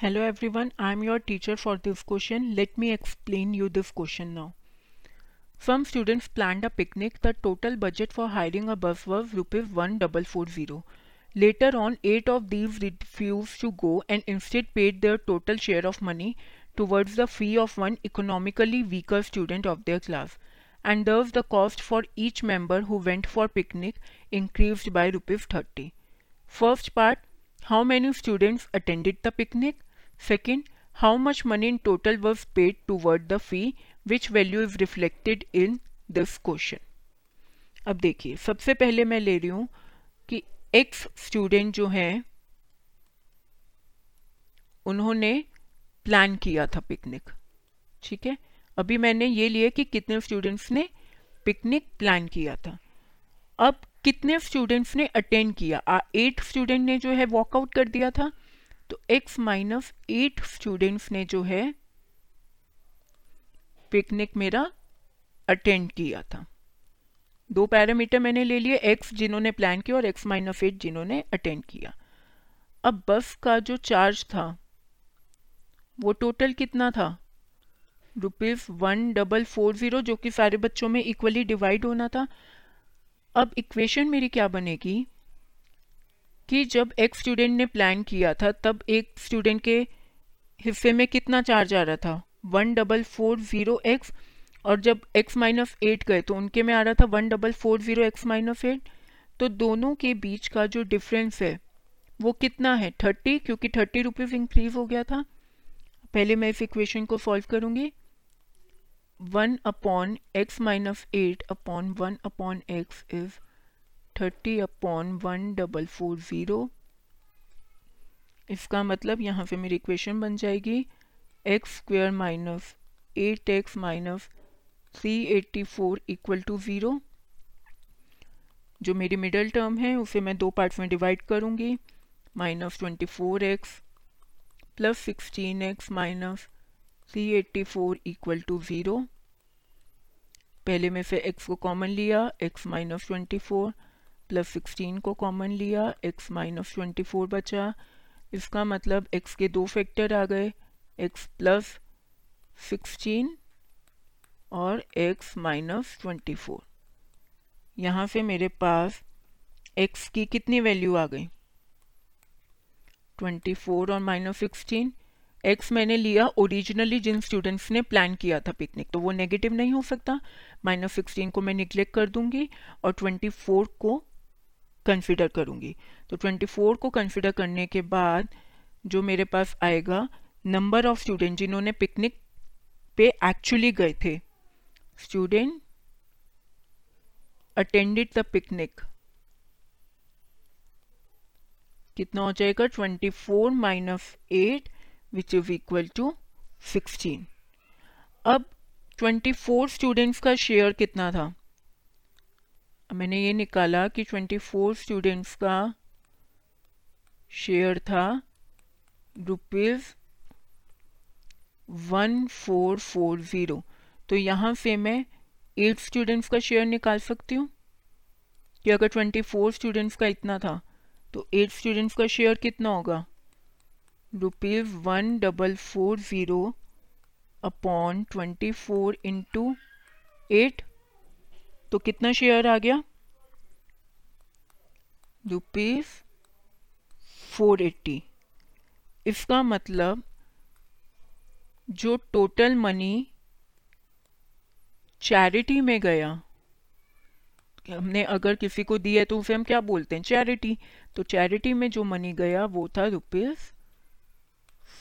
Hello everyone, I am your teacher for this question. Let me explain you this question now. Some students planned a picnic. The total budget for hiring a bus was rupees 1440. Later on, 8 of these refused to go and instead paid their total share of money towards the fee of one economically weaker student of their class. And thus the cost for each member who went for picnic increased by rupees 30. First part, how many students attended the picnic second how much money in total were paid toward the fee which value is reflected in this question अब देखिए, सबसे पहले मैं ले रही हूँ कि x student जो हैं, उन्होंने प्लान किया था पिकनिक ठीक है? अभी मैंने ये लिया कि कितने स्टूडेंट्स ने पिकनिक प्लान किया था। अब कितने स्टूडेंट्स ने अटेंड किया? एट स्टूडेंट ने जो है वॉकआउट कर दिया था? तो x माइनस एट स्टूडेंट्स ने जो है पिकनिक मेरा अटेंड किया था। दो पैरामीटर मैंने ले लिए, x जिन्होंने प्लान किया और एक्स माइनस एट जिन्होंने अटेंड किया। अब बस का जो चार्ज था, वो टोटल कितना था? Rupees one double four zero जो कि सारे बच्चों में इक्वली डिवाइड होना था। अब इक्वेशन मेरी क्या बनेगी? कि जब एक स्टूडेंट ने प्लान किया था, तब एक स्टूडेंट के हिस्से में कितना चार्ज आ रहा था? One double four zero x और जब एक्स माइनस एट गए तो उनके में आ रहा था one double four zero x minus eight तो दोनों के बीच का जो डिफरेंस है, वो कितना है? थर्टी क्योंकि थर्टी रुपीज़ इंक्रीज हो गया था। पहले मैं इस इक्वेशन को सॉल्व करूँगी। One upon x minus eight upon one upon x is thirty upon one double four zero इसका मतलब यहाँ से मेरी इक्वेशन बन जाएगी x square minus eight x minus three eighty four equal to zero जो मेरी मिडल टर्म है, उसे मैं दो पार्ट्स में डिवाइड करूँगी। Minus twenty four x plus sixteen x minus three eighty four equal to zero पहले में से x को कॉमन लिया, x minus twenty four plus sixteen को कॉमन लिया एक्स माइनस ट्वेंटी फोर बचा। इसका मतलब एक्स के दो फैक्टर आ गए एक्स प्लस सिक्सटीन और एक्स माइनस ट्वेंटी फोर यहाँ से मेरे पास एक्स की कितनी वैल्यू आ गई? ट्वेंटी फोर और माइनस सिक्सटीन एक्स मैंने लिया ओरिजिनली जिन स्टूडेंट्स ने प्लान किया था पिकनिक तो वो नेगेटिव नहीं हो सकता। माइनस सिक्सटीन को मैं निग्लेक्ट कर दूँगी और ट्वेंटी फोर को कंसिडर करूँगी। तो 24 को कंसिडर करने के बाद जो मेरे पास आएगा नंबर ऑफ़ स्टूडेंट जिन्होंने पिकनिक पे एक्चुअली गए थे। स्टूडेंट अटेंडेड द पिकनिक कितना हो जाएगा? 24 four minus eight which is equal to 16 अब 24 स्टूडेंट्स का शेयर कितना था? मैंने ये निकाला कि 24 स्टूडेंट्स का शेयर था rupees one four four zero तो यहाँ से मैं एट स्टूडेंट्स का शेयर निकाल सकती हूँ? कि अगर 24 स्टूडेंट्स का इतना था तो एट स्टूडेंट्स का शेयर कितना होगा? Rupees one double four zero upon twenty four into eight तो कितना शेयर आ गया? Rupees four eighty. इसका मतलब जो टोटल मनी चैरिटी में गया, हमने अगर किसी को दिया तो उसे हम क्या बोलते हैं? चैरिटी। तो चैरिटी में जो मनी गया वो था rupees